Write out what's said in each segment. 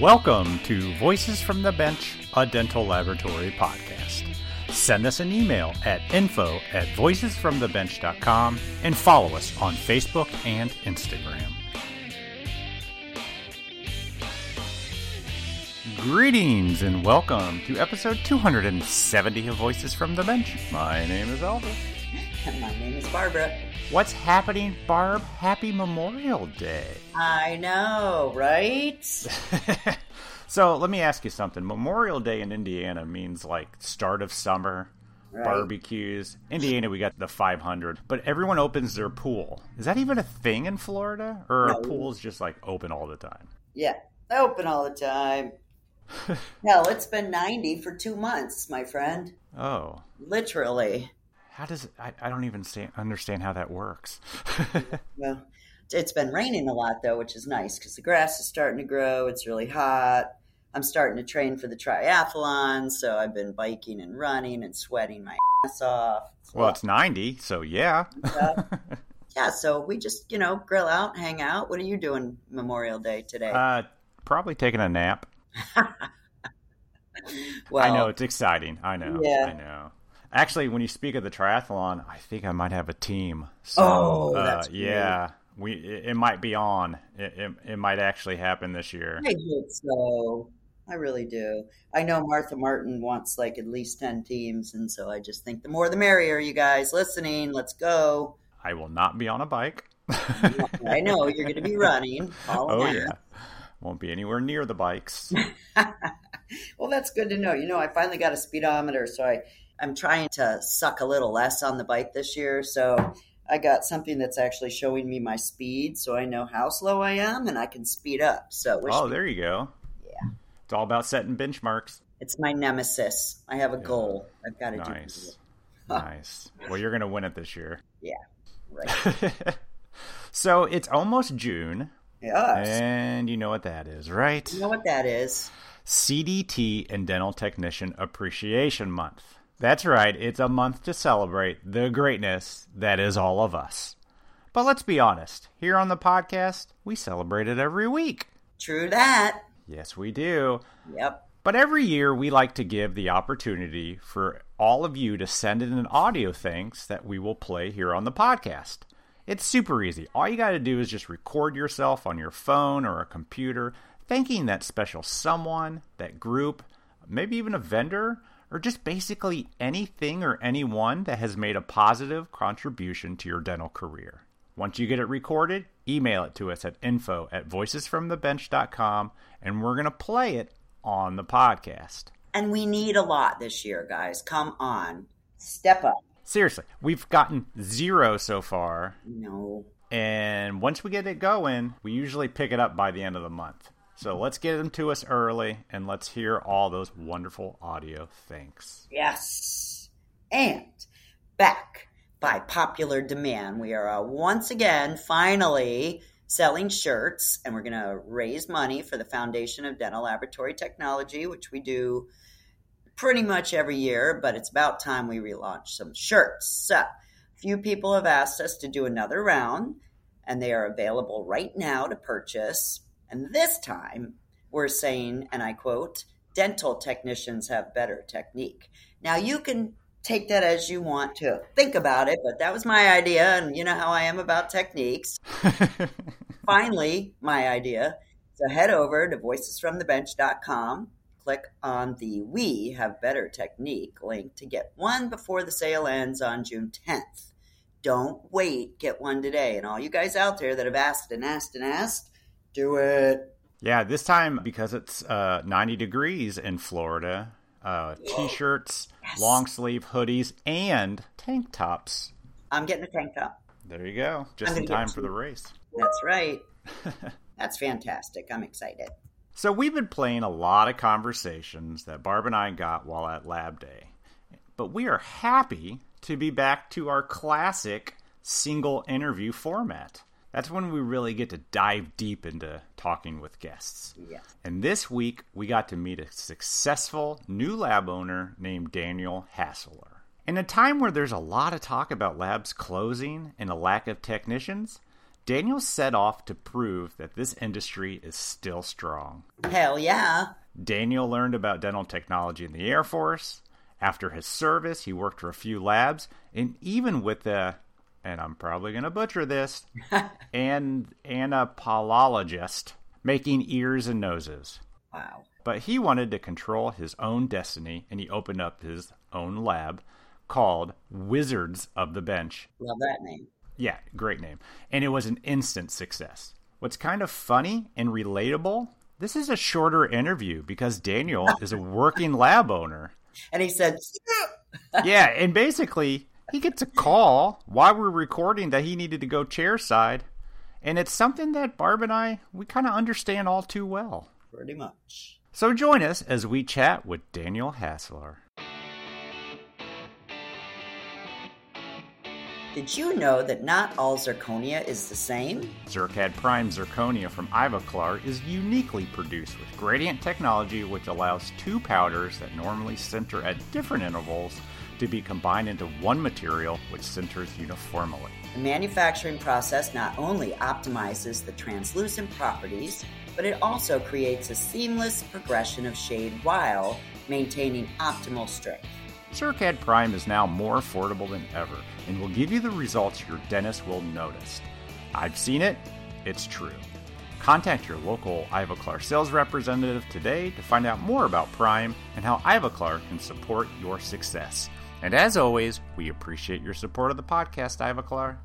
Welcome to Voices from the Bench, a dental laboratory podcast. Send us an email at info at voicesfromthebench.com and follow us on Facebook and Instagram. Greetings and welcome to episode 270 of Voices from the Bench. My name is Albert. And my name is Barbara. What's happening, Barb? Happy Memorial Day. I know, right? so let me ask you something. Memorial Day in Indiana means like start of summer, Right. barbecues. Indiana, we got the 500, but everyone opens their pool. Is that even a thing in Florida? Or are No. pools just like open all the time? Yeah, open all the time. Hell, it's been 90 for two months, my friend. Oh, Literally. How does I, I don't even understand how that works. Well, it's been raining a lot, though, which is nice because the grass is starting to grow. It's really hot. I'm starting to train for the triathlon, so I've been biking and running and sweating my ass off. well, it's 90, so yeah. yeah, so we just, you know, grill out, hang out. What are you doing Memorial Day today? uh, probably taking a nap. well, I know it's exciting. I know. Yeah. I know. Actually, when you speak of the triathlon, I think I might have a team. So, Oh, uh, that's yeah. We it, it might be on. It, it it might actually happen this year. I hope so. I really do. I know Martha Martin wants like at least 10 teams. And so I just think the more the merrier, you guys listening. Let's go. I will not be on a bike. I know you're going to be running. All oh night. yeah. Won't be anywhere near the bikes. well, that's good to know. You know, I finally got a speedometer. So I, I'm trying to suck a little less on the bike this year. So I got something that's actually showing me my speed. So I know how slow I am and I can speed up. So oh, there you go. Yeah. It's all about setting benchmarks. it's my nemesis. I have a Yeah. goal. I've got to Nice. do it. Nice. Well, you're going to win it this year. Yeah. Right. so, it's almost June, Yes. and you know what that is, right? You know what that is? CDT and Dental Technician Appreciation Month. That's right, it's a month to celebrate the greatness that is all of us. But let's be honest, here on the podcast, we celebrate it every week. True that. Yes, we do. Yep. But every year, we like to give the opportunity for all of you to send in an audio thanks that we will play here on the podcast. It's super easy. All you got to do is just record yourself on your phone or a computer, thanking that special someone, that group, maybe even a vendor, or just basically anything or anyone that has made a positive contribution to your dental career. Once you get it recorded, email it to us at info at voicesfromthebench.com and we're going to play it on the podcast. And we need a lot this year, guys. Come on. Step up. Seriously, we've gotten zero so far, No. and once we get it going, we usually pick it up by the end of the month. So let's get them to us early and let's hear all those wonderful audio thanks. Yes. And back by popular demand, we are uh, once again finally selling shirts, and we're going to raise money for the Foundation of Dental Laboratory Technology, which we do pretty much every year, but it's about time we relaunch some shirts. So, a few people have asked us to do another round, and they are available right now to purchase. And this time, we're saying, and I quote, dental technicians have better technique. Now, you can take that as you want to think about it, but that was my idea, and you know how I am about techniques. Finally, my idea. So head over to voicesfromthebench.com, click on the We Have Better Technique link to get one before the sale ends on June 10th. Don't wait, get one today. And all you guys out there that have asked and asked and asked, do it. yeah, this time because it's uh, 90 degrees in Florida, uh, t shirts, Yes. long sleeve hoodies, and tank tops. I'm getting a tank top. There you go. Just in time for the race. That's right. That's fantastic. I'm excited. So we've been playing a lot of conversations that Barb and I got while at Lab Day. But we are happy to be back to our classic single interview format. That's when we really get to dive deep into talking with guests. Yeah. And this week, we got to meet a successful new lab owner named Daniel Hassler. In a time where there's a lot of talk about labs closing and a lack of technicians, Daniel set off to prove that this industry is still strong. Hell yeah. Daniel learned about dental technology in the Air Force. After his service, he worked for a few labs, and even with the, and I'm probably going to butcher this, and an anapolologist making ears and noses. Wow. But he wanted to control his own destiny, and he opened up his own lab called Wizards of the Bench. Love that name. Yeah, great name. And it was an instant success. What's kind of funny and relatable, this is a shorter interview because Daniel is a working lab owner. And he said, yeah, and basically, he gets a call while we're recording that he needed to go chairside. And it's something that Barb and I, we kind of understand all too well. pretty much. So join us as we chat with Daniel Hassler. Did you know that not all zirconia is the same? ZirCAD Prime Zirconia from Ivoclar is uniquely produced with gradient technology, which allows two powders that normally sinter at different intervals to be combined into one material which sinters uniformly. The manufacturing process not only optimizes the translucent properties, but it also creates a seamless progression of shade while maintaining optimal strength. ZirCAD Prime is now more affordable than ever and will give you the results your dentist will notice. I've seen it, it's true. Contact your local Ivoclar sales representative today to find out more about Prime and how Ivoclar can support your success. And as always, we appreciate your support of the podcast, Ivoclar.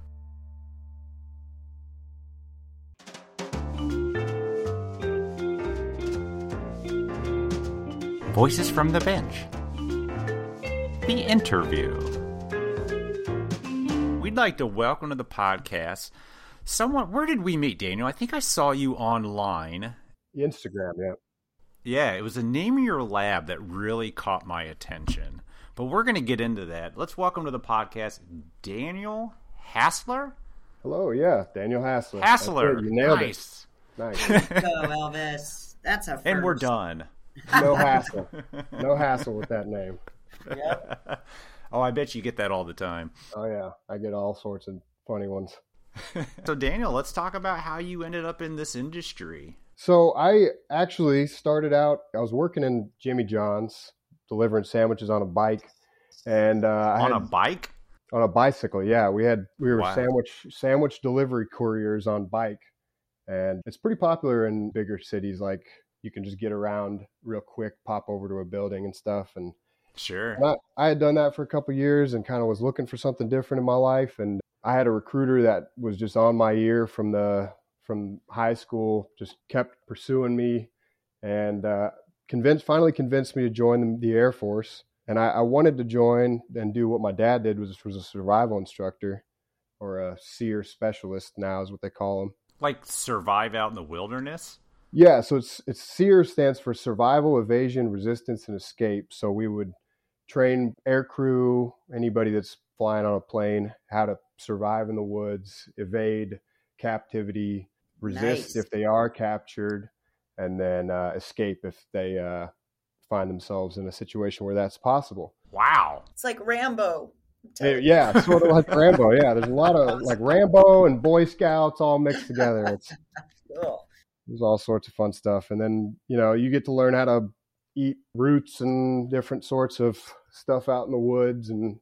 Voices from the Bench. The interview. We'd like to welcome to the podcast someone. Where did we meet, Daniel? I think I saw you online. Instagram, yeah. Yeah, it was the name of your lab that really caught my attention. But we're going to get into that. Let's welcome to the podcast Daniel Hassler. Hello, yeah, Daniel Hassler. Hassler, You nailed nice. it. Nice. Go, Elvis. That's a first. And we're done. No hassle. No hassle with that name. Yep. Oh, I bet you get that all the time. Oh yeah, I get all sorts of funny ones. So, Daniel, let's talk about how you ended up in this industry. So I actually started out. I was working in Jimmy John's, delivering sandwiches on a bike, and uh, On had, a bike? on a bicycle. Yeah, we had we were Wow. sandwich sandwich delivery couriers on bike, and it's pretty popular in bigger cities. Like you can just get around real quick, pop over to a building and stuff, and Sure. And I, I had done that for a couple of years and kind of was looking for something different in my life. And I had a recruiter that was just on my ear from the from high school, just kept pursuing me, and uh, convinced finally convinced me to join the, the Air Force. And I, I wanted to join and do what my dad did, was was a survival instructor or a SERE specialist. Now is what they call them. Like survive out in the wilderness? Yeah, so it's it's SERE stands for survival, evasion, resistance, and escape. So we would train air crew, anybody that's flying on a plane, how to survive in the woods, evade captivity, resist Nice. if they are captured, and then uh, escape if they uh, find themselves in a situation where that's possible. Wow. It's like Rambo. Hey, yeah, sort of like Rambo. Yeah, there's a lot of like Rambo and Boy Scouts all mixed together. It's Cool. there's all sorts of fun stuff and then you know you get to learn how to eat roots and different sorts of stuff out in the woods and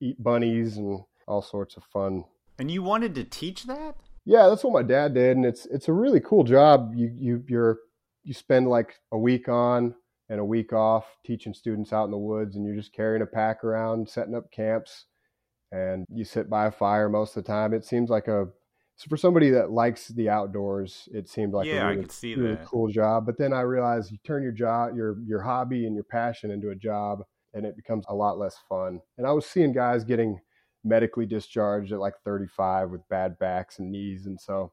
eat bunnies and all sorts of fun And you wanted to teach that? Yeah that's what my dad did and it's it's a really cool job. You you you're you spend like a week on and a week off teaching students out in the woods and you're just carrying a pack around setting up camps and you sit by a fire most of the time. It seems like a so for somebody that likes the outdoors it seemed like Yeah, a I really, could see really that. cool job but then i realized you turn your job your your hobby and your passion into a job and it becomes a lot less fun. And i was seeing guys getting medically discharged at like 35 with bad backs and knees and so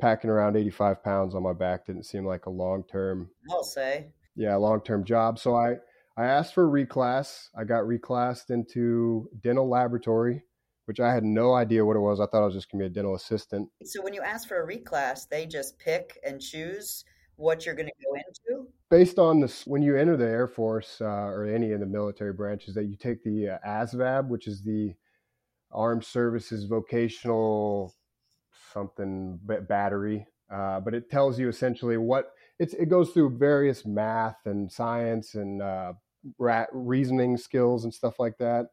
packing around 85 pounds on my back didn't seem like a long term I'll say. yeah long term job so i i asked for a reclass i got reclassed into dental laboratory which i had no idea what it was i thought i was just going to be a dental assistant So when you ask for a reclass, they just pick and choose what you're going to go into. based on this when you enter the air force uh, or any of the military branches that you take the uh, asvab which is the armed services vocational something battery, uh, but it tells you essentially what it's. It goes through various math and science and uh, reasoning skills and stuff like that,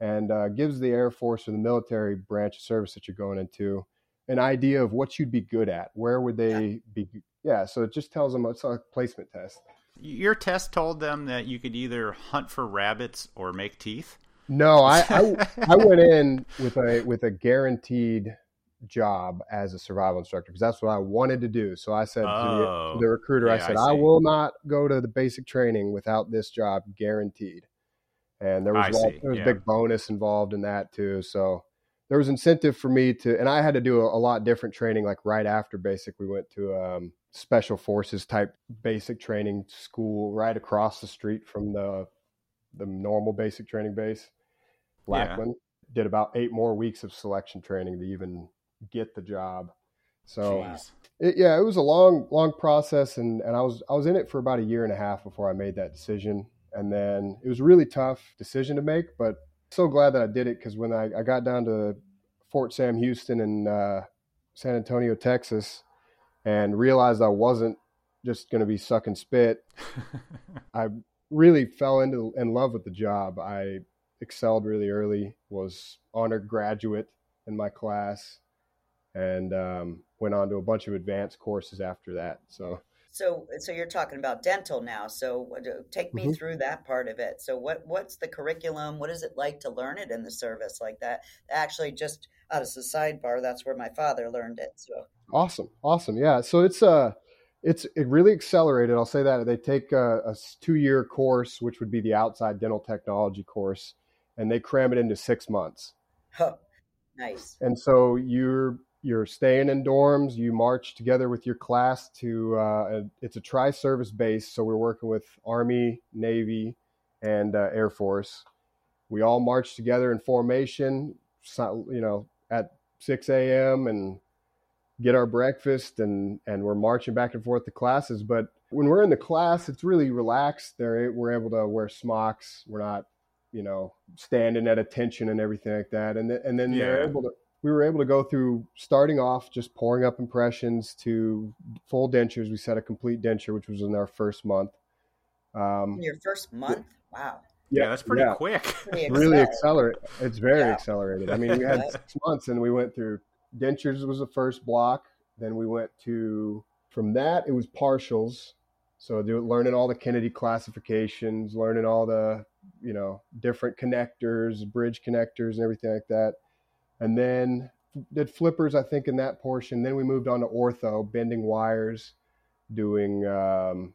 and uh, gives the Air Force or the military branch of service that you're going into an idea of what you'd be good at. Where would they yeah. be? Yeah, so it just tells them it's a placement test. Your test told them that you could either hunt for rabbits or make teeth. No, I, I, I went in with a with a guaranteed job as a survival instructor because that's what I wanted to do. So I said oh, to, the, to, oh, the, recruiter, yeah, I said, I, I, will not go to the basic training without this job guaranteed. And there was lot, there was yeah. a big bonus involved in that too. So there was incentive for me to, and I had to do a, a lot different training. Like right after basic, we went to um, special forces type basic training school right across the street from the the normal basic training base. Lackland yeah. did about eight more weeks of selection training to even get the job. So it, yeah, it was a long, long process, and and I was I was in it for about a year and a half before I made that decision, and then it was a really tough decision to make, but so glad that I did it because when I, I got down to Fort Sam Houston in uh, San Antonio, Texas, and realized I wasn't just going to be sucking spit, I really fell into in love with the job. I excelled really early, was honored graduate in my class, and um, went on to a bunch of advanced courses after that. So, so, so you're talking about dental now. So, take me mm-hmm. through that part of it. So, what what's the curriculum? What is it like to learn it in the service like that? Actually, just out of the sidebar, that's where my father learned it. So, awesome, awesome, yeah. So it's uh it's it really accelerated. I'll say that they take a, a two year course, which would be the outside dental technology course, and they cram it into six months. Huh. Nice. And so you're you're staying in dorms. You march together with your class to uh, a, it's a tri-service base. So we're working with Army, Navy, and uh, Air Force. We all march together in formation. You know, at 6 a.m. and get our breakfast and and we're marching back and forth to classes. But when we're in the class, it's really relaxed. There, we're able to wear smocks. We're not you know, standing at attention and everything like that. And th- and then yeah. they're able to we were able to go through starting off just pouring up impressions to full dentures. We set a complete denture, which was in our first month. Um, Your first month? Wow. Yeah, that's pretty yeah. quick. Pretty really accelerate. It's very yeah. accelerated. I mean, we had six months and we went through dentures was the first block. Then we went to from that it was partials. So do, learning all the Kennedy classifications, learning all the you know different connectors, bridge connectors, and everything like that. And then did flippers, I think, in that portion. Then we moved on to ortho, bending wires, doing um,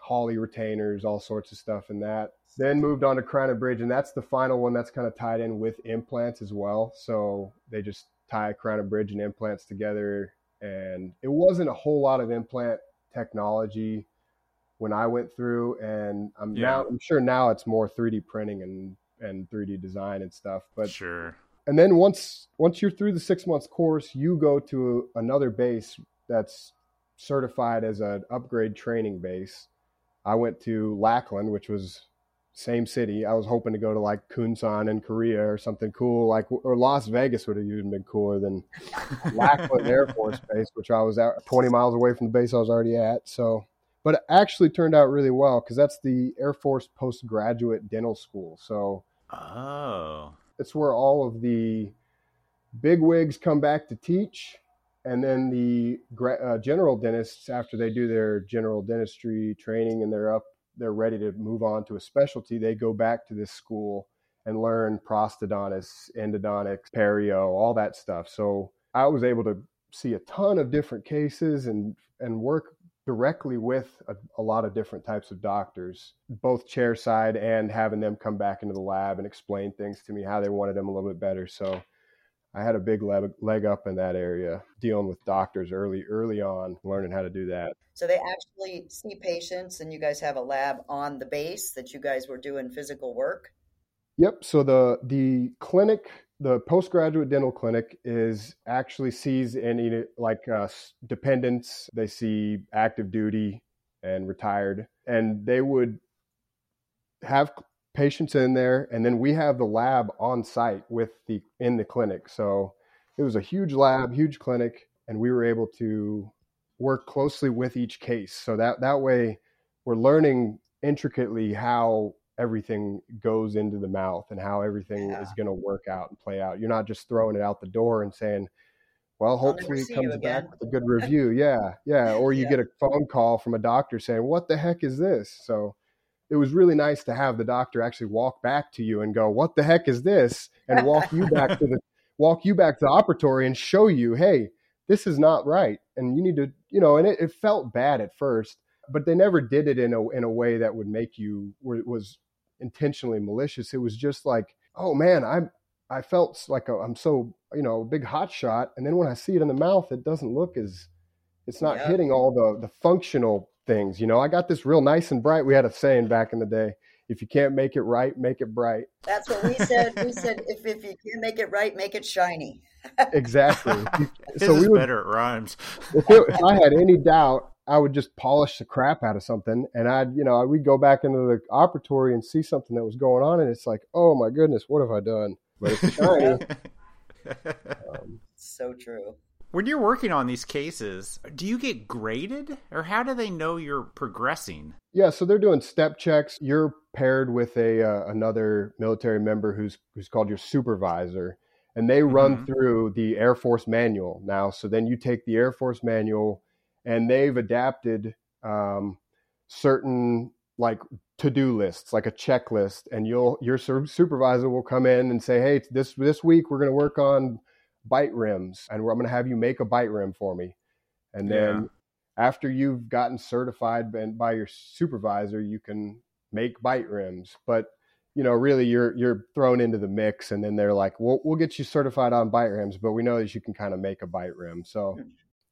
Hawley retainers, all sorts of stuff in that. Then moved on to crown and bridge, and that's the final one that's kind of tied in with implants as well. So they just tie crown and bridge and implants together. And it wasn't a whole lot of implant technology when I went through, and I'm yeah. now I'm sure now it's more 3D printing and and 3D design and stuff. But sure. And then once once you're through the six months course, you go to another base that's certified as an upgrade training base. I went to Lackland, which was same city. I was hoping to go to like Kunsan in Korea or something cool, like or Las Vegas would have even been cooler than Lackland Air Force Base, which I was at 20 miles away from the base I was already at. So but it actually turned out really well because that's the Air Force postgraduate dental school. So, oh, it's where all of the big wigs come back to teach, and then the uh, general dentists, after they do their general dentistry training and they're up, they're ready to move on to a specialty. They go back to this school and learn prosthodontics, endodontics, perio, all that stuff. So I was able to see a ton of different cases and and work directly with a, a, lot of different types of doctors, both chair side and having them come back into the lab and explain things to me how they wanted them a little bit better. So I had a big leg, leg up in that area, dealing with doctors early, early on, learning how to do that. So they actually see patients, and you guys have a lab on the base that you guys were doing physical work. Yep. So the the clinic the postgraduate dental clinic is actually sees any like uh, dependents. They see active duty and retired, and they would have patients in there, and then we have the lab on site with the in the clinic. So it was a huge lab, huge clinic, and we were able to work closely with each case. So that that way, we're learning intricately how everything goes into the mouth and how everything Yeah. is going to work out and play out. You're not just throwing it out the door and saying, "Well, hopefully it comes back with a good review." yeah, yeah. Or you Yeah. get a phone call from a doctor saying, "What the heck is this?" So it was really nice to have the doctor actually walk back to you and go, "What the heck is this?" and walk you back to the walk you back to the operatory and show you, "Hey, this is not right," and you need to, you know. And it, it felt bad at first, but they never did it in a in a way that would make you where it was intentionally malicious. It was just like, "Oh man, I'm." I felt like i I'm so you know a big hot shot, and then when I see it in the mouth, it doesn't look as it's not Yeah. hitting all the the functional things. You know, I got this real nice and bright. We had a saying back in the day: if you can't make it right, make it bright. That's what we said. We said if, if you can't make it right, make it shiny. Exactly. So we would, better. It rhymes. if, it, if I had any doubt, I would just polish the crap out of something, and I'd you know we'd go back into the operatory and see something that was going on, and it's like, oh my goodness, what have I done? But it's shiny. um, So true. when you're working on these cases, do you get graded, or how do they know you're progressing? Yeah, so they're doing step checks. You're paired with a uh, another military member who's who's called your supervisor, and they run Mhm. through the Air Force manual now. So then you take the Air Force manual, and they've adapted um, certain like to do lists, like a checklist, and you'll your supervisor will come in and say, "Hey, this this week we're going to work on bite rims, and I'm going to have you make a bite rim for me," and then after you've gotten certified by, by your supervisor, you can make bite rims. But you know, really, you're you're thrown into the mix, and then they're like, "We'll we'll get you certified on bite rims, but we know that you can kind of make a bite rim." So Hmm.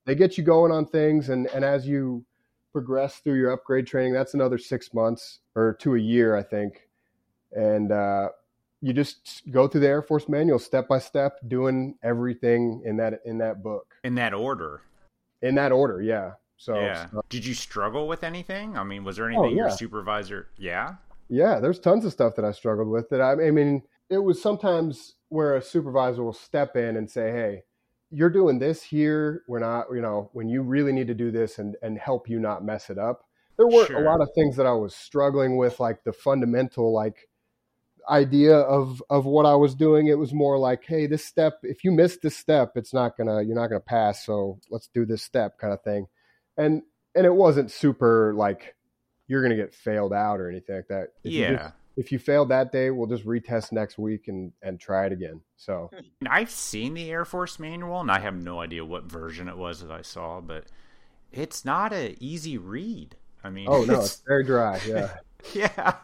They get you going on things, and and as you progress through your upgrade training, that's another six months or to a year, I think, and uh, you just go through the Air Force manual step by step, doing everything in that in that book In that order. in that order. Yeah. So yeah. Did you struggle with anything? I mean, was there Oh, anything your supervisor? Yeah. Yeah, there's tons of stuff that I struggled with that I, I mean, it was sometimes where a supervisor will step in and say, "Hey, you're doing this here. We're not, you know, when you really need to do this and and help you not mess it up." There weren't Sure. a lot of things that I was struggling with like the fundamental like idea of of what I was doing. It was more like, "Hey, this step, if you miss this step, it's not going to you're not going to pass, so let's do this step." kind of thing. And and it wasn't super like you're going to get failed out or anything like that. If yeah. If you failed that day, we'll just retest next week and and try it again. So I've seen the Air Force manual, and I have no idea what version it was that I saw, but it's not a easy read. I mean, oh no, it's- it's very dry. Yeah, yeah.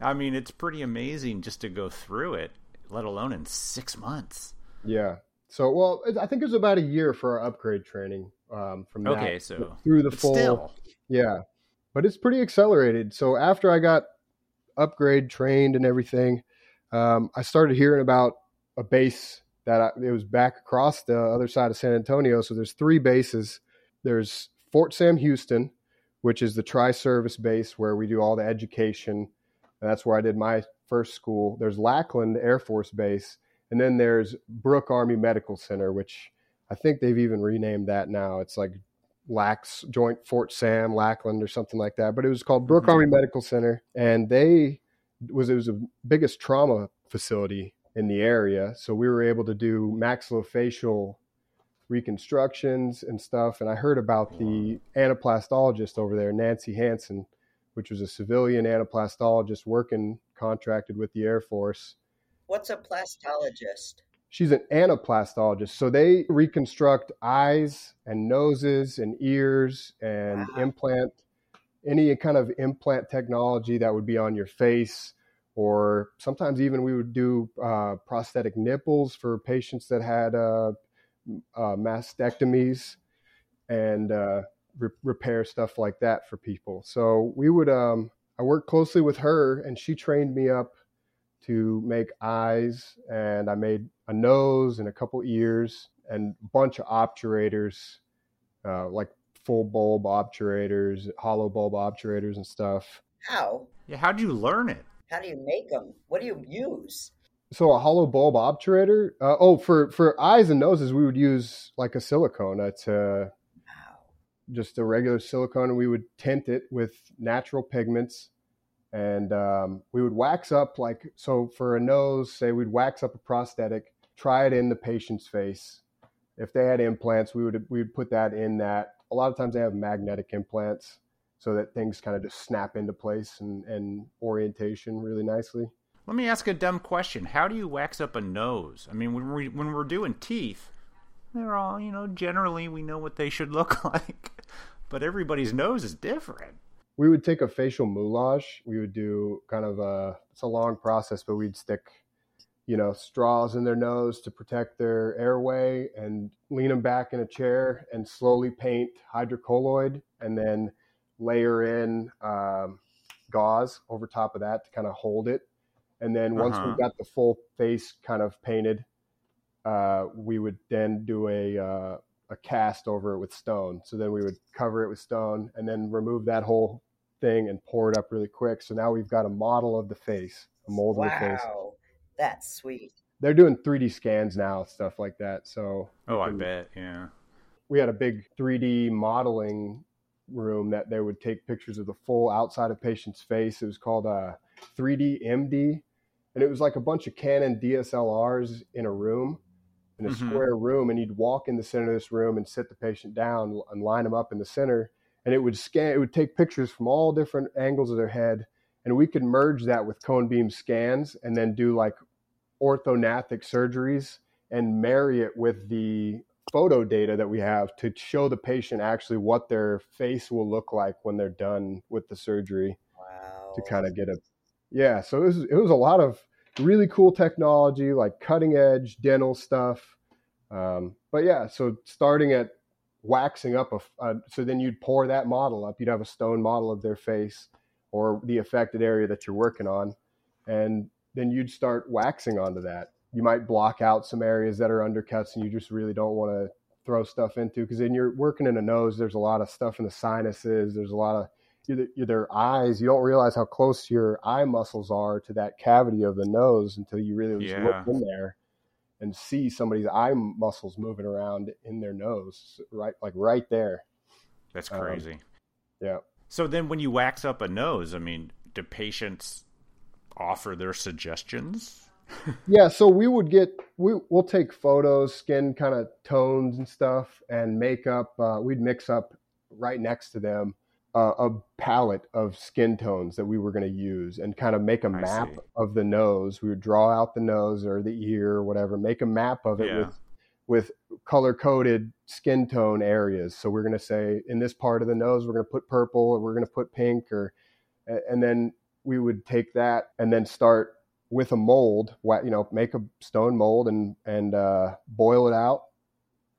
I mean, it's pretty amazing just to go through it, let alone in six months. yeah. So well, I think it was about a year for our upgrade training um, from that Okay, so through the full. still, Yeah, but it's pretty accelerated. So after I got upgrade trained and everything, um, I started hearing about a base that I, it was back across the other side of San Antonio. So there's three bases. There's Fort Sam Houston, which is the tri-service base where we do all the education. That's where I did my first school. There's Lackland Air Force Base, and then there's Brooke Army Medical Center, which I think they've even renamed that now. It's like Lax Joint Fort Sam, Lackland, or something like that. But it was called Brooke Mhm. Army Medical Center, and they was it was the biggest trauma facility in the area. So we were able to do maxillofacial reconstructions and stuff. And I heard about the anaplastologist over there, Nancy Hansen, which was a civilian anaplastologist working contracted with the Air Force What's a plastologist? She's an anaplastologist. So they reconstruct eyes and noses and ears and Wow. implant any kind of implant technology that would be on your face. Or sometimes even we would do uh, prosthetic nipples for patients that had uh, uh, mastectomies and uh, re- repair stuff like that for people. So we would, um, I worked closely with her and she trained me up to make eyes and I made a nose and a couple ears and a bunch of obturators, uh, like full bulb obturators, hollow bulb obturators and stuff. How? yeah. how do you learn it? How do you make them? What do you use? So a hollow bulb obturator. Uh, oh, for for eyes and noses, we would use like a silicone. It's a Wow. just a regular silicone, and we would tint it with natural pigments, and um, we would wax up like so for a nose. Say we'd wax up a prosthetic, try it in the patient's face. If they had implants, we would we would put that in that. A lot of times they have magnetic implants, so that things kind of just snap into place and, and orientation really nicely. Let me ask a dumb question. How do you wax up a nose? I mean, when we when we're doing teeth, they're all you know. Generally, we know what they should look like, but everybody's nose is different. we would take a facial moulage. We would do kind of a it's a long process, but we'd stick, you know, straws in their nose to protect their airway and lean them back in a chair and slowly paint hydrocolloid and then layer in um, gauze over top of that to kind of hold it. And then once Uh-huh. we got the full face kind of painted, uh, we would then do a uh, a cast over it with stone. So then we would cover it with stone and then remove that whole thing and pour it up really quick. So now we've got a model of the face, a mold of the face. Wow. That's sweet. They're doing 3D scans now, stuff like that. So Oh, I bet. Yeah. we had a big 3D modeling room that they would take pictures of the full outside of patient's face. It was called a 3D MD, and it was like a bunch of Canon DSLRs in a room, in a Mhm. square room, and you'd walk in the center of this room and sit the patient down and line them up in the center, and it would scan. It would take pictures from all different angles of their head, and we could merge that with cone beam scans and then do like orthognathic surgeries and marry it with the photo data that we have to show the patient actually what their face will look like when they're done with the surgery Wow. to kind of get a yeah so it was, it was a lot of really cool technology like cutting edge dental stuff um, but yeah so starting at waxing up a, a so then you'd pour that model up you'd have a stone model of their face or the affected area that you're working on and then you'd start waxing onto that. You might block out some areas that are undercuts and you just really don't want to throw stuff into because then you're working in a nose. There's a lot of stuff in the sinuses. There's a lot of your, their eyes. You don't realize how close your eye muscles are to that cavity of the nose until you really just Yeah. look in there and see somebody's eye muscles moving around in their nose right like right there. That's Um, crazy. yeah. So then, when you wax up a nose, I mean, do patients offer their suggestions? Yeah, so we would get we we'll take photos, skin kind of tones and stuff, and makeup. Uh, we'd mix up right next to them uh, a palette of skin tones that we were going to use, and kind of make a map of the nose. We would draw out the nose or the ear or whatever, make a map of it Yeah. with with color coded skin tone areas. So we're going to say in this part of the nose, we're going to put purple, or we're going to put pink, or and then we would take that and then start with a mold, you know, make a stone mold and and uh, boil it out,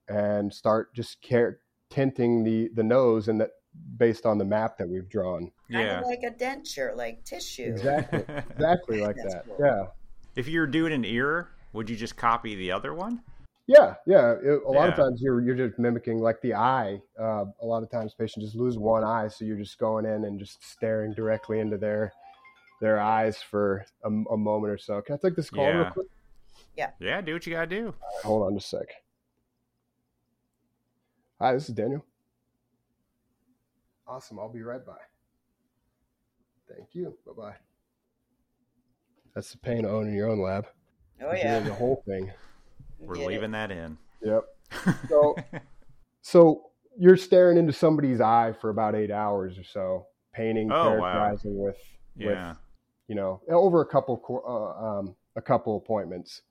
and start just care, tinting the the nose and that based on the map that we've drawn. Kind Yeah. of like a denture, like tissue. Exactly, exactly like that. cool. Yeah, if you're doing an ear, would you just copy the other one? yeah, yeah. It- a lot of times you're you're just mimicking like the eye. Uh, a lot of times patients just lose one eye, so you're just going in and just staring directly into their their eyes for a, a moment or so. Can I take this call real Yeah. quick? Yeah, do what you gotta do. Hold on just a sec. Hi, this is Daniel. Awesome. I'll be right by. Thank you. Bye bye. That's the pain of owning your own lab. Oh You're yeah. doing The whole thing. We're Get it. leaving that in. Yep. So, so you're staring into somebody's eye for about eight hours or so, painting, Oh, wow. characterizing with, yeah. with, you know, over a couple, uh, um, a couple appointments,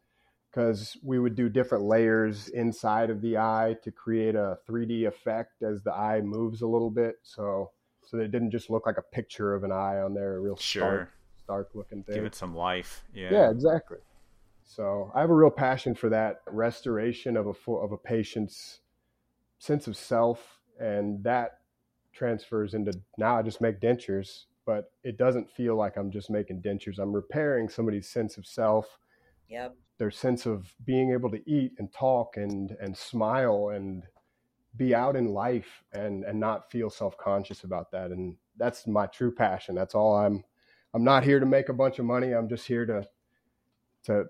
because we would do different layers inside of the eye to create a 3D effect as the eye moves a little bit. So, so that it didn't just look like a picture of an eye on there, a real Sure. stark, stark looking thing. Give it some life. Yeah. Yeah, exactly. So I have a real passion for that restoration of a full, of a patient's sense of self, and that transfers into now I just make dentures, but it doesn't feel like I'm just making dentures. I'm repairing somebody's sense of self, Yep. their sense of being able to eat and talk and and smile and be out in life and and not feel self-conscious about that and that's my true passion that's all i'm i'm not here to make a bunch of money i'm just here to to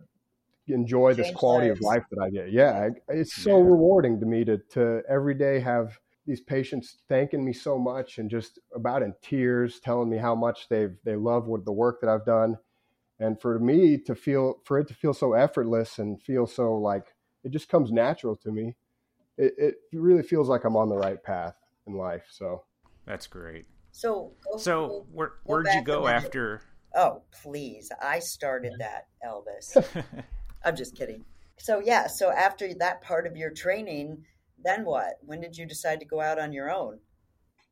enjoy this quality lives. of life that I get. Yeah, it's so Yeah. rewarding to me to to every day have these patients thanking me so much and just about in tears, telling me how much they've they love what the work that I've done, and for me to feel for it to feel so effortless and feel so like it just comes natural to me. It, it really feels like I'm on the right path in life. So That's great. So, go- So go- where, go where'd you go minute. after? Oh, please. I started that, Elvis. I'm just kidding. So, yeah, so after that part of your training, then what? When did you decide to go out on your own?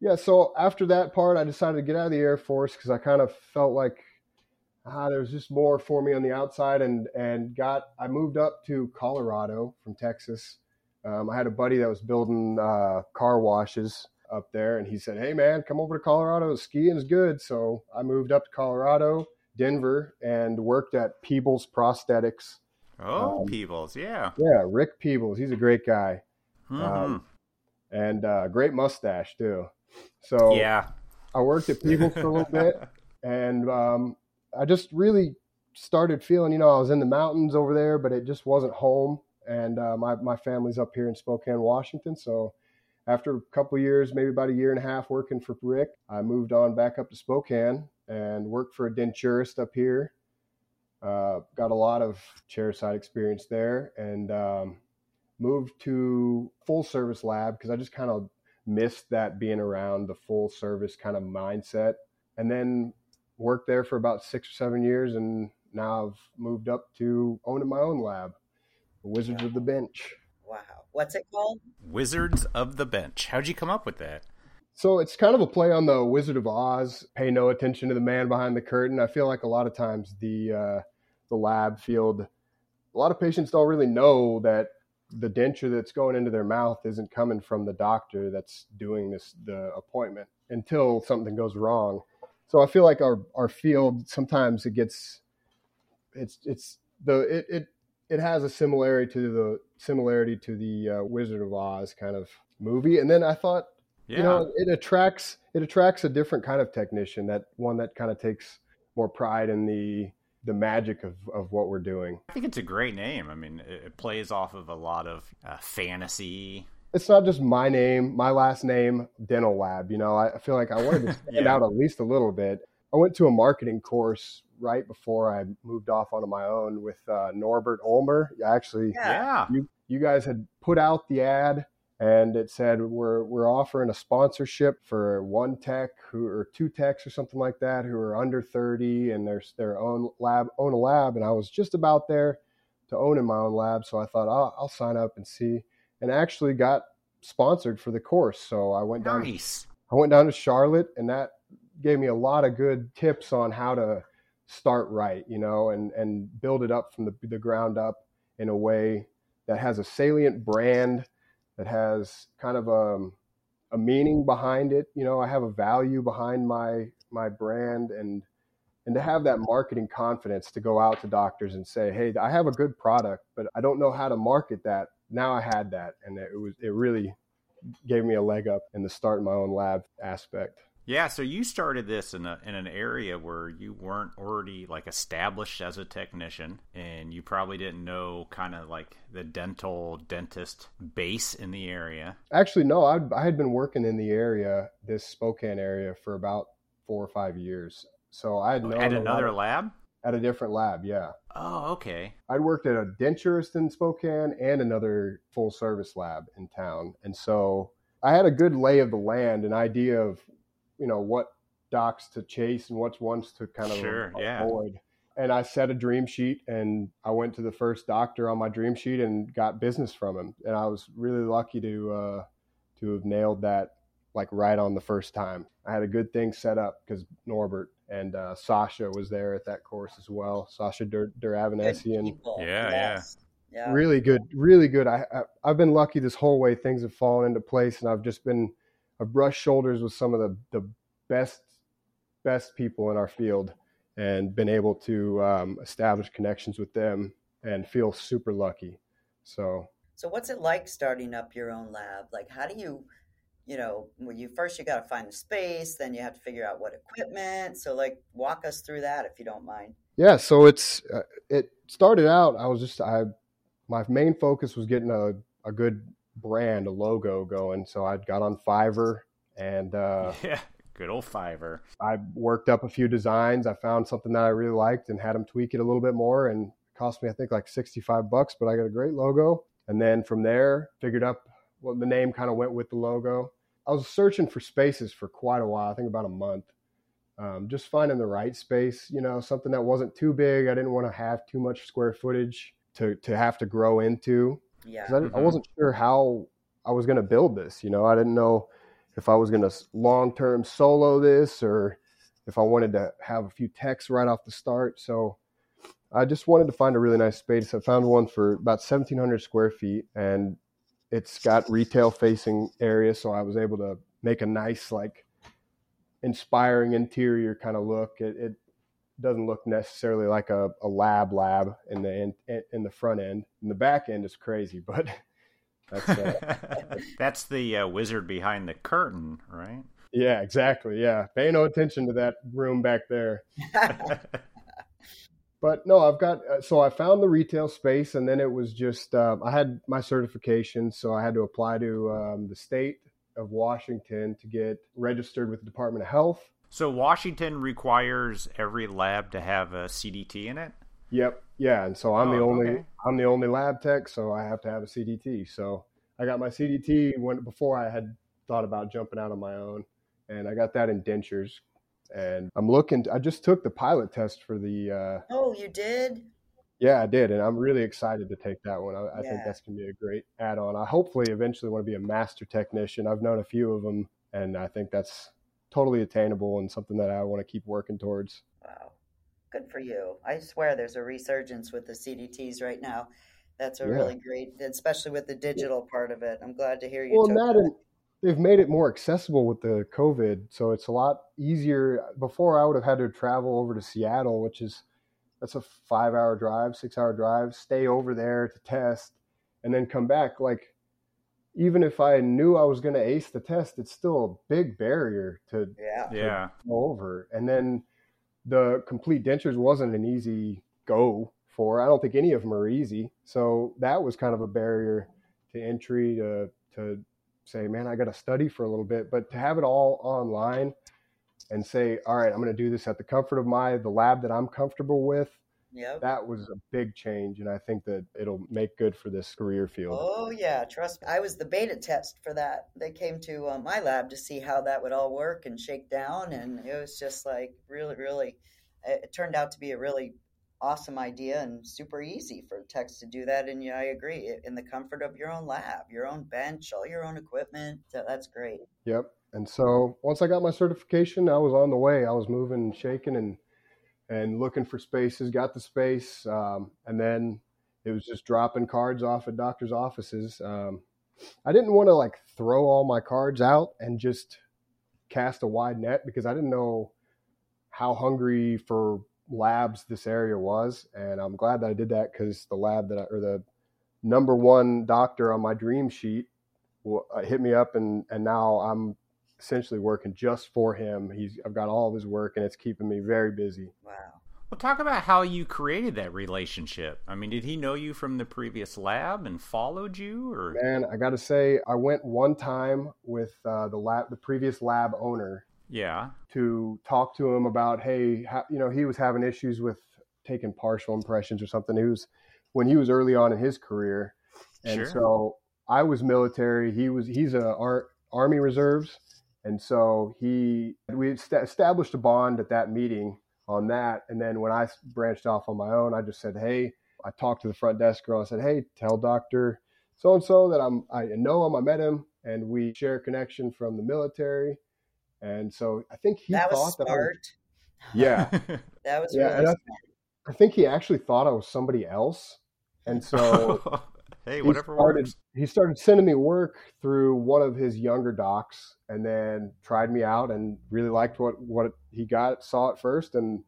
Yeah, so after that part, I decided to get out of the Air Force because I kind of felt like ah, there was just more for me on the outside, and and got I moved up to Colorado from Texas. Um, I had a buddy that was building uh, car washes up there, and he said, "Hey man, come over to Colorado. Skiing is good." So I moved up to Colorado, Denver, and worked at Peebles Prosthetics. oh, Um, Peebles, yeah. Yeah, Rick Peebles, he's a great guy, Mhm. um, and uh, great mustache too. So yeah. I worked at People for a little bit, and um, I just really started feeling, you know, I was in the mountains over there, but it just wasn't home. And uh, my my family's up here in Spokane, Washington. So after a couple years, maybe about a year and a half working for Rick, I moved on back up to Spokane and worked for a denturist up here. Uh, got a lot of chairside experience there, and um, moved to full service lab because I just kind of missed that being around the full service kind of mindset. And then worked there for about six or seven years, and now I've moved up to owning my own lab, Wizards of the Bench. Wow. What's it called? Wizards of the Bench. How'd you come up with that? So it's kind of a play on the Wizard of Oz. Pay no attention to the man behind the curtain. I feel like a lot of times the uh, the lab field, a lot of patients don't really know that the denture that's going into their mouth isn't coming from the doctor that's doing this the appointment until something goes wrong. So I feel like our our field sometimes it gets it's it's the it it, it has a similarity to the similarity to the uh, Wizard of Oz kind of movie. And then I thought Yeah. you know it attracts it attracts a different kind of technician that one that kind of takes more pride in the the magic of, of what we're doing I think it's a great name. I mean, it, it plays off of a lot of uh, fantasy. it's not just my name my last name dental lab you know i I feel like i wanted to stand Yeah. out at least a little bit i went to a marketing course right before i moved off onto my own with uh, norbert ulmer actually Yeah. Yeah. you you guys had put out the ad and it said we're we're offering a sponsorship for one tech who or two techs or something like that who are under 30 and there's their own lab own a lab and I was just about there to own in my own lab so I thought I'll, I'll sign up and see and actually got sponsored for the course so I went down Nice. I went down to Charlotte, and that gave me a lot of good tips on how to start right, you know, and and build it up from the the ground up in a way that has a salient brand, that has kind of a a meaning behind it. You know, I have a value behind my my brand, and and to have that marketing confidence to go out to doctors and say, hey, I have a good product, but I don't know how to market that. Now I had that, and it was it really gave me a leg up in the start my own lab aspect. Yeah, so you started this in a in an area where you weren't already like established as a technician and you probably didn't know kind of like the dental dentist base in the area. Actually, no, I, I had been working in the area, this Spokane area, for about four or five years. So I had oh, known At another of- lab? at a different lab. Yeah, Oh, okay. I'd worked at a denturist in Spokane and another full service lab in town, and so I had a good lay of the land, an idea of you know what docs to chase and which ones to kind of Sure, yeah. avoid. And I set a dream sheet, and I went to the first doctor on my dream sheet and got business from him. And I was really lucky to uh, to have nailed that like right on the first time. I had a good thing set up because Norbert and uh, Sasha was there at that course as well. Sasha Dur- Good Der Avanessian people. Yeah, Yes. yeah. really good really good I, I i've been lucky this whole way things have fallen into place and i've just been i've brushed shoulders with some of the the best best people in our field and been able to um, establish connections with them and feel super lucky so So, what's it like starting up your own lab? Like, how do you you know, when you first you got to find the space, then you have to figure out what equipment. So, like, walk us through that if you don't mind. Yeah, so it's uh, it started out. I was just I my main focus was getting a a good brand, a logo going. So I got on Fiverr and uh, yeah, good old Fiverr. I worked up a few designs. I found something that I really liked and had them tweak it a little bit more, and it cost me I think like sixty five bucks, but I got a great logo. And then from there, figured up well the name kind of went with the logo. I was searching for spaces for quite a while. I think about a month. Um, just finding the right space, you know, something that wasn't too big. I didn't want to have too much square footage to to have to grow into. Yeah. I, mm-hmm. I wasn't sure how I was going to build this. You know, I didn't know if I was going to long term solo this or if I wanted to have a few texts right off the start. So I just wanted to find a really nice space. I found one for about 1,700 square feet and it's got retail facing area. So I was able to make a nice, like, inspiring interior kind of look. It, it doesn't look necessarily like a, a lab lab in the in, in the front end. In the back end is crazy, but that's uh, that's the uh, wizard behind the curtain, right? Yeah, exactly. Yeah, pay no attention to that room back there. but no, I've got uh, so I found the retail space, and then it was just um, I had my certification, so I had to apply to um, the state of Washington to get registered with the Department of Health so Washington requires every lab to have a CDT in it. Yep. Yeah, and so I'm oh, the only okay. I'm the only lab tech, so I have to have a CDT. So I got my CDT when before I had thought about jumping out on my own, and I got that in dentures. And I'm looking. I just took the pilot test for the. Uh, oh, you did. Yeah, I did, and I'm really excited to take that one. I, I yeah. think that's gonna be a great add-on. I hopefully eventually want to be a master technician. I've known a few of them, and I think that's totally attainable and something that I want to keep working towards. Wow. Good for you. I swear there's a resurgence with the CDTs right now. That's a yeah. really great, especially with the digital part of it. I'm glad to hear you. Well, that and they've made it more accessible with the COVID, so it's a lot easier. Before, I would have had to travel over to Seattle, which is that's a five-hour drive, six-hour drive. Stay over there to test, and then come back. Like even if I knew I was going to ace the test, it's still a big barrier to, yeah. To yeah. go over. And then the complete dentures wasn't an easy go for. I don't think any of them are easy. So that was kind of a barrier to entry to to say, man, I got to study for a little bit. But to have it all online and say, all right, I'm going to do this at the comfort of my the lab that I'm comfortable with Yep. That was a big change, and I think that it'll make good for this career field. Oh yeah, trust me. I was the beta test for that. They came to uh, my lab to see how that would all work and shake down, and it was just like really, really. It turned out to be a really awesome idea and super easy for techs to do that. And yeah, I agree. In the comfort of your own lab, your own bench, all your own equipment. So that's great. Yep. And so once I got my certification, I was on the way. I was moving, and shaking, and and looking for spaces. Got the space, um, and then it was just dropping cards off at doctors' offices. Um, I didn't want to like throw all my cards out and just cast a wide net because I didn't know how hungry for labs this area was, and I'm glad that I did that because the lab that I, or the number one doctor on my dream sheet uh, hit me up, and and now I'm essentially working just for him. He's I've got all of his work and it's keeping me very busy. Wow. Well, talk about how you created that relationship. I mean, did he know you from the previous lab and followed you, or? Man, I got to say, I went one time with uh, the lab, the previous lab owner. Yeah. To talk to him about, hey, how, you know, he was having issues with taking partial impressions or something. He was when he was early on in his career, and sure. so I was military. He was he's a Ar- Army Reserves, and so he, we established a bond at that meeting on that. And then when I branched off on my own, I just said, Hey, I talked to the front desk girl. I said, Hey, tell Dr. So and so that I'm, I know him, I met him, and we share a connection from the military. And so I think he that thought that I was, yeah, that was yeah. Really I, I think he actually thought I was somebody else. And so hey, whatever he started, works. He started sending me work through one of his younger docs, and then tried me out and really liked what what he got, saw it first, and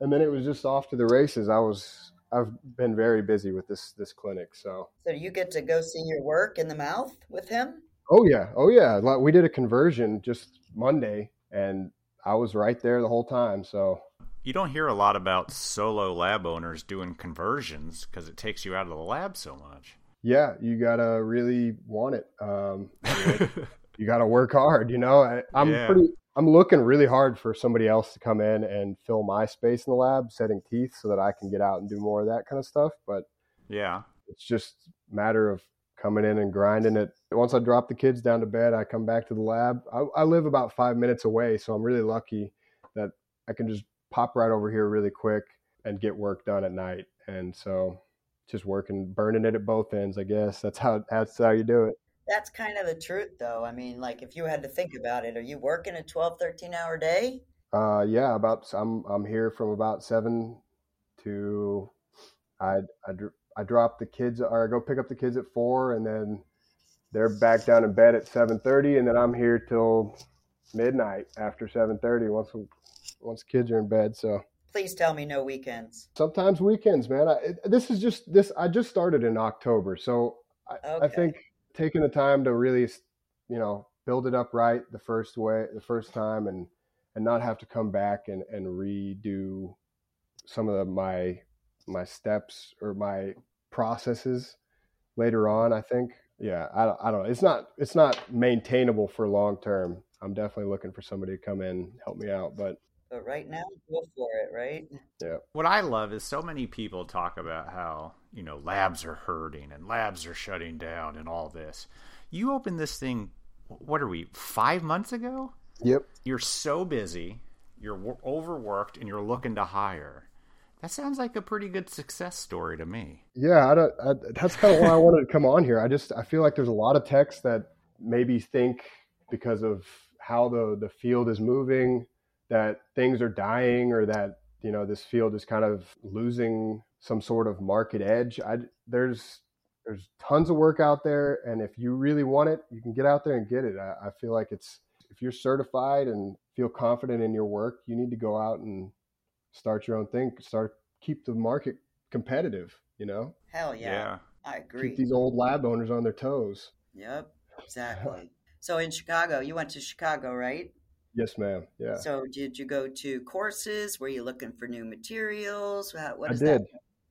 and then it was just off to the races. I was I've been very busy with this this clinic, so. So do you get to go see your work in the mouth with him? Oh yeah, oh yeah. Like, We did a conversion just Monday, and I was right there the whole time. So You don't hear a lot about solo lab owners doing conversions because it takes you out of the lab so much. Yeah, you gotta really want it. Um, you gotta work hard. You know, I, I'm Yeah. pretty. I'm looking really hard for somebody else to come in and fill my space in the lab, setting teeth, so that I can get out and do more of that kind of stuff. But yeah. it's just a matter of coming in and grinding it. Once I drop the kids down to bed, I come back to the lab. I, I live about five minutes away, so I'm really lucky that I can just pop right over here really quick and get work done at night. And so just working, burning it at both ends, I guess. That's how that's how you do it. That's kind of the truth, though. I mean, like, if you had to think about it, are you working a 12, 13 hour day? Uh, yeah, about I'm I'm here from about seven to I I, I drop the kids or I go pick up the kids at four, and then they're back down in bed at seven thirty, and then I'm here till midnight after seven thirty once once kids are in bed. So Please tell me no weekends. sometimes weekends, man. I, this is just this. I just started in October, so I, I think taking the time to really, you know, build it up right the first way, the first time, and and not have to come back and and redo some of the, my my steps or my processes later on. I think, yeah, I don't, I don't know. It's not it's not maintainable for long term. I'm definitely looking for somebody to come in help me out, but But right now, go for it, right? Yeah. What I love is so many people talk about how, you know, labs are hurting and labs are shutting down and all this. You opened this thing, what are we, five months ago? yep. You're so busy, you're overworked, and you're looking to hire. That sounds like a pretty good success story to me. Yeah, I don't, I, that's kind of why I wanted to come on here. I just I feel like there's a lot of techs that maybe think because of how the the field is moving that things are dying or that you know this field is kind of losing some sort of market edge. I there's there's tons of work out there, and if you really want it, you can get out there and get it. I, I feel like it's if you're certified and feel confident in your work, you need to go out and start your own thing. Start keep the market competitive. You know, Hell yeah. Yeah. I agree. keep these old lab owners on their toes. Yep, exactly. so in Chicago, you went to Chicago, right? Yes, ma'am. Yeah, So did you go to courses? Were you looking for new materials? How- What I did.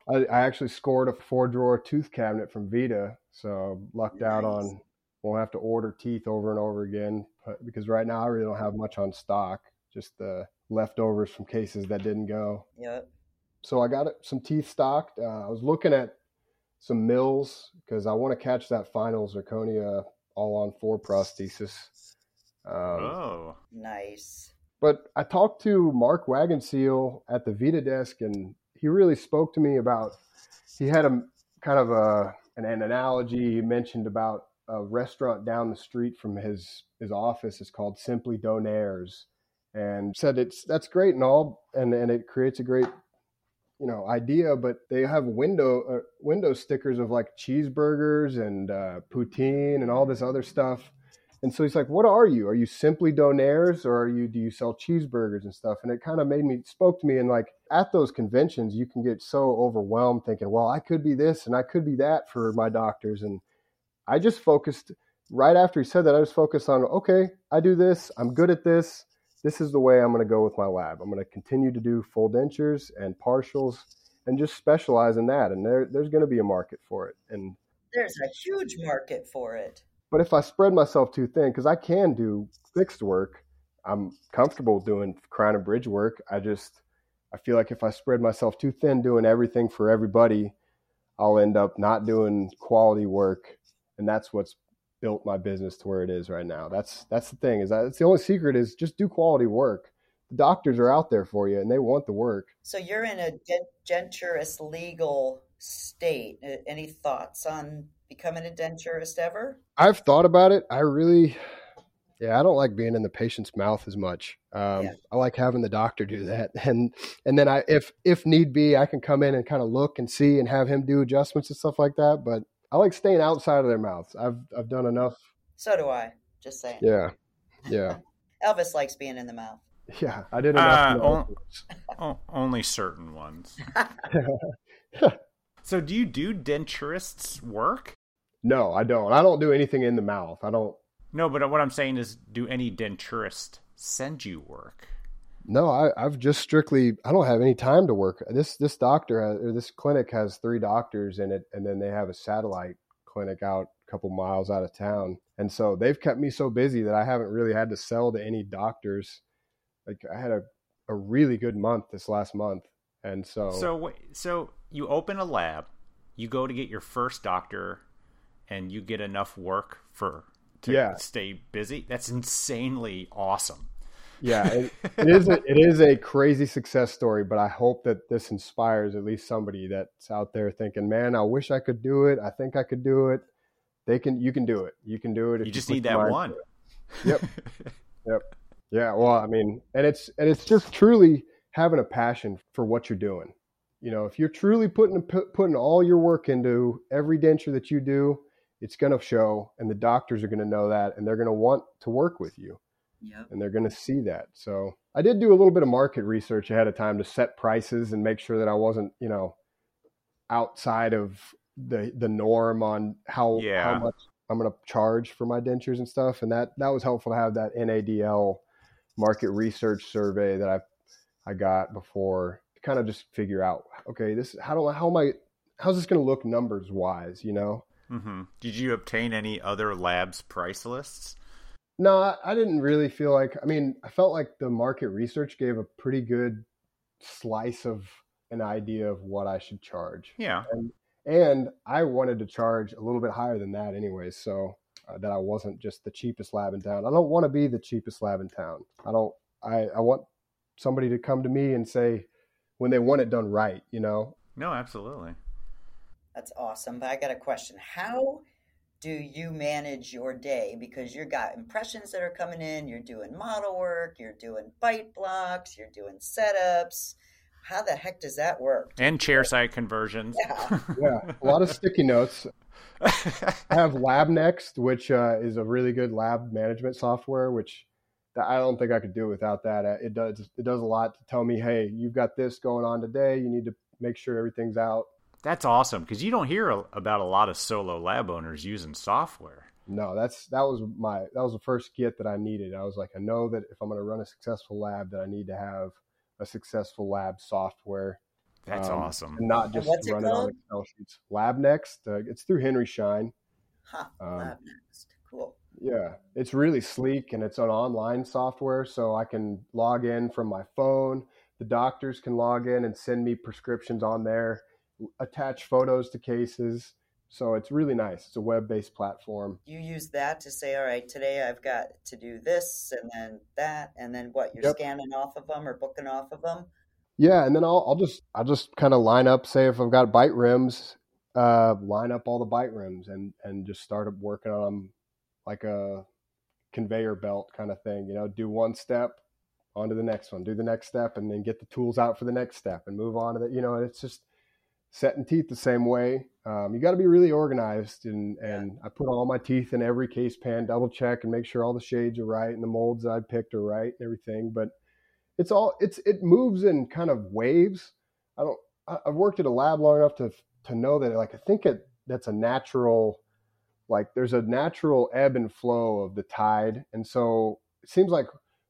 that? I, I actually scored a four drawer tooth cabinet from Vita, so lucked out on won't have to order teeth over and over again but, because right now I really don't have much on stock, just the leftovers from cases that didn't go. Yep. So I got some teeth stocked. Uh, I was looking at some mills because I want to catch that final zirconia all on four prosthesis. Um, oh. Nice. but I talked to Mark Wagonseal at the Vita desk, and he really spoke to me about. He had a kind of a an, an analogy. He mentioned about a restaurant down the street from his his office. is called Simply Donaires, and said it's that's great and all, and and it creates a great you know idea. But they have window uh, window stickers of like cheeseburgers and uh, poutine and all this other stuff. And so he's like, "What are you? Are you simply donaires, or are you do you sell cheeseburgers and stuff?" And it kind of made me spoke to me. And like at those conventions, you can get so overwhelmed thinking, "Well, I could be this and I could be that for my doctors." And I just focused right after he said that. I just focused on, okay, I do this. I'm good at this. This is the way I'm going to go with my lab. I'm going to continue to do full dentures and partials, and just specialize in that. And there, there's going to be a market for it. And There's a huge market for it. But if I spread myself too thin, because I can do fixed work, I'm comfortable doing crown and bridge work. I just, I feel like if I spread myself too thin doing everything for everybody, I'll end up not doing quality work. And that's what's built my business to where it is right now. That's, that's the thing is that it's the only secret is just do quality work. The doctors are out there for you and they want the work. So you're in a gen- legal state. Any thoughts on becoming an denturist ever? I've thought about it. I really, yeah, I don't like being in the patient's mouth as much. Um, Yeah. I like having the doctor do that, and and then I, if if need be, I can come in and kind of look and see and have him do adjustments and stuff like that. But I like staying outside of their mouths. I've I've done enough. So do I. Just saying. Yeah, yeah, Elvis likes being in the mouth. yeah. I did enough. Uh, in on- those. Only certain ones. so, do you do denturists work? No, I don't. I don't do anything in the mouth. I don't. No, but what I'm saying is, do any denturist send you work? No, I, I've just strictly. I don't have any time to work. This this doctor has, or this clinic has three doctors in it, and then they have a satellite clinic out a couple miles out of town. And so they've kept me so busy that I haven't really had to sell to any doctors. Like I had a, a really good month this last month, and so so so you open a lab, you go to get your first doctor, and you get enough work for to yeah. stay busy. That's insanely awesome. Yeah, it, it is. A, it is a crazy success story, but I hope that this inspires at least somebody that's out there thinking, "Man, I wish I could do it. I think I could do it." They can. You can do it. You can do it. you just need that one. Yep. yep. Yeah. Well, I mean, and it's and it's just truly having a passion for what you're doing. You know, if you're truly putting putting all your work into every denture that you do, it's going to show, and the doctors are going to know that, and they're going to want to work with you. Yep. And they're going to see that. So I did do a little bit of market research ahead of time to set prices and make sure that I wasn't, you know, outside of the the norm on how yeah. how much I'm going to charge for my dentures and stuff. And that that was helpful to have that NADL market research survey that I I got before to kind of just figure out, okay, this how do I, how am I how's this going to look numbers wise, you know? Mm-hmm. Did you obtain any other labs price lists? No, I didn't really feel like. I mean, I felt like the market research gave a pretty good slice of an idea of what I should charge. Yeah, and and I wanted to charge a little bit higher than that, anyways. So uh, that I wasn't just the cheapest lab in town. I don't want to be the cheapest lab in town. I don't. I I want somebody to come to me and say when they want it done right. You know. No, absolutely. That's awesome. But I got a question. How do you manage your day? Because you've got impressions that are coming in, you're doing model work, you're doing bite blocks, you're doing setups. How the heck does that work? And chair side conversions. Yeah. yeah, a lot of sticky notes. I have LabNext, which uh, is a really good lab management software, which I don't think I could do without that. It does it does a lot to tell me, hey, you've got this going on today. You need to make sure everything's out that's awesome because you don't hear about a lot of solo lab owners using software. No, that's that was my that was the first get that I needed. I was like, I know that if I'm going to run a successful lab, that I need to have a successful lab software. That's um, awesome. And not just run it, it on Excel sheets. LabNext, uh, it's through Henry Schein. Huh, um, LabNext, cool. Yeah, it's really sleek and it's an online software, so I can log in from my phone. The doctors can log in and send me prescriptions on there attach photos to cases. So it's really nice. It's a web based platform. You use that to say, all right, today I've got to do this and then that, and then what? You're Yep. scanning off of them or booking off of them? Yeah, and then I'll, I'll just I'll just kind of line up. Say if I've got bite rims, uh, line up all the bite rims and and just start working on them like a conveyor belt kind of thing. You know, do one step, on to the next one, do the next step, and then get the tools out for the next step and move on to the. You know, it's just setting teeth the same way. Um, you got to be really organized, and and I put all my teeth in every case pan, double check, and make sure all the shades are right and the molds I picked are right and everything. But it's all it's it moves in kind of waves. I don't. I've worked at a lab long enough to to know that like I think it that's a natural like there's a natural ebb and flow of the tide, and so it seems like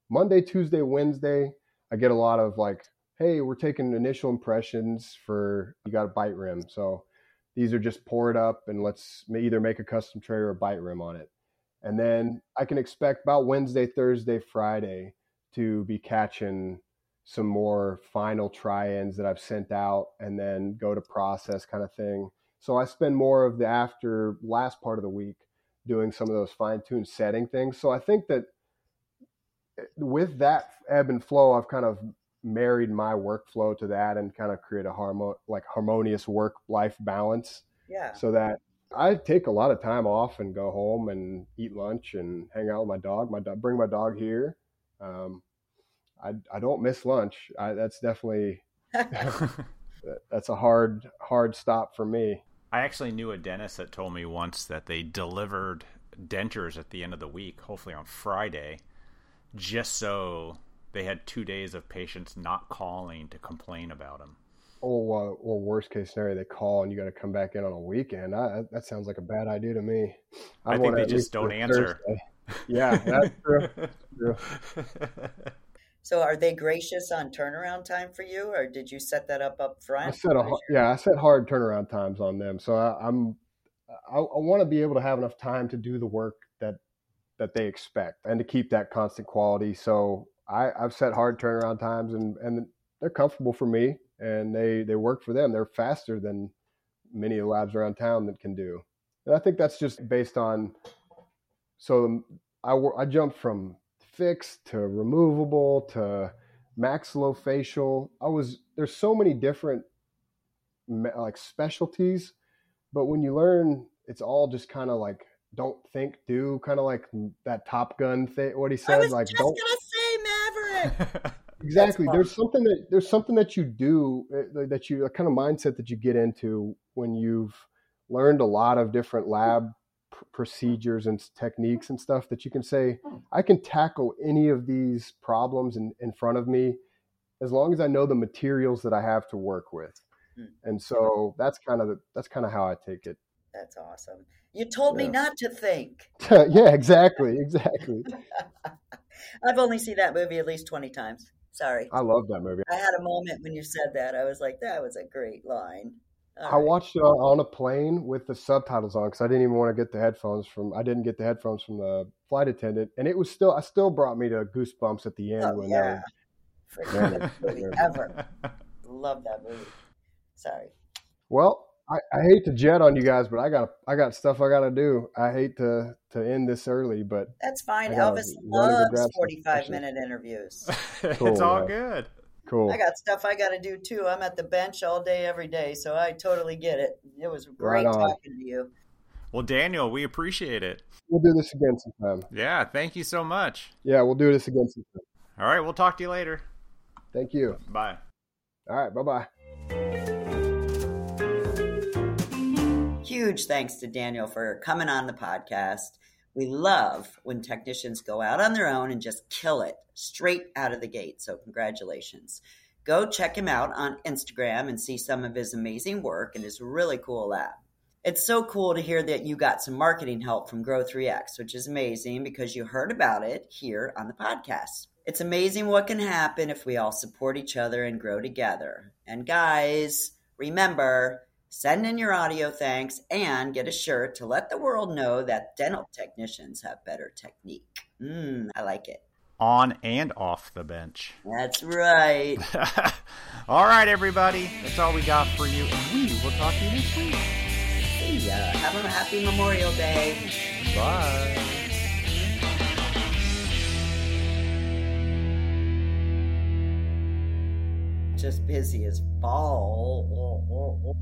Monday, Tuesday, Wednesday, I get a lot of like hey, we're taking initial impressions for you got a bite rim. So these are just pour it up and let's either make a custom tray or a bite rim on it. And then I can expect about Wednesday, Thursday, Friday to be catching some more final try-ins that I've sent out and then go to process kind of thing. So I spend more of the after last part of the week doing some of those fine-tuned setting things. So I think that eh, with that ebb and flow, I've kind of married my workflow to that and kind of create a harmo- like harmonious work life balance. Yeah. So that I take a lot of time off and go home and eat lunch and hang out with my dog. My dog, bring my dog here. Um, I I don't miss lunch. I, that's definitely that's a hard hard stop for me. I actually knew a dentist that told me once that they delivered dentures at the end of the week, hopefully on Friday, just so they had two days of patients not calling to complain about them. Or, uh, or worst case scenario, they call and you got to come back in on a weekend. I, that sounds like a bad idea to me. i think they just don't answer. Yeah, that's true. true. So are they gracious on turnaround time for you, or did you set that up up front? I set a yeah, I set hard turnaround times on them. So I, I'm I, I want to be able to have enough time to do the work that that they expect and to keep that constant quality. So I, I've set hard turnaround times and and they're comfortable for me and they they work for them. They're faster than many of the labs around town that can do. And I think that's just based on so um, I I jumped from fixed to removable to maxillofacial. I was there's so many different like specialties, but when you learn, it's all just kind of like don't think, do kind of like that Top Gun thing. What he said, like don't gonna say Maverick. exactly. There's something that there's something that you do uh, that you a kind of mindset that you get into when you've learned a lot of different lab pr- procedures and techniques and stuff that you can say I can tackle any of these problems in, in front of me as long as I know the materials that I have to work with. Hmm. And so that's kind of the, that's kind of how I take it. That's awesome. You told me not to think. yeah, exactly, exactly. I've only seen that movie at least twenty times. Sorry. I love that movie. I had a moment when you said that. I was like, that was a great line. All I right. watched it on on a plane with the subtitles on because I didn't even want to get the headphones from. I didn't get the headphones from the flight attendant, and it was still. I still brought me to goosebumps at the end Oh, when yeah. Uh, they. Freaking Yeah. movie ever. Love that movie. Sorry. Well, I, I hate to jet on you guys, but I got I got stuff I got to do. I hate to to end this early, but That's fine. Elvis run and go grab loves 45 minute interviews. it's all yeah. good. cool. I got stuff I got to do too. I'm at the bench all day, every day, so I totally get it. It was great Right talking to you. Well, Daniel, we appreciate it. We'll do this again sometime. Yeah, thank you so much. Yeah, we'll do this again sometime. All right, we'll talk to you later. Thank you. Bye. All right, bye bye. Huge thanks to Daniel for coming on the podcast. We love when technicians go out on their own and just kill it straight out of the gate. So, congratulations. Go check him out on Instagram and see some of his amazing work and his really cool lab. It's so cool to hear that you got some marketing help from Grow3X, which is amazing because you heard about it here on the podcast. It's amazing what can happen if we all support each other and grow together. And guys, remember, send in your audio thanks and get a shirt to let the world know that dental technicians have better technique. Mmm, I like it. On and off the bench. That's right. all right, everybody. That's all we got for you, and we will talk to you next week. See ya. Have a happy Memorial Day. Bye. Just busy as ball.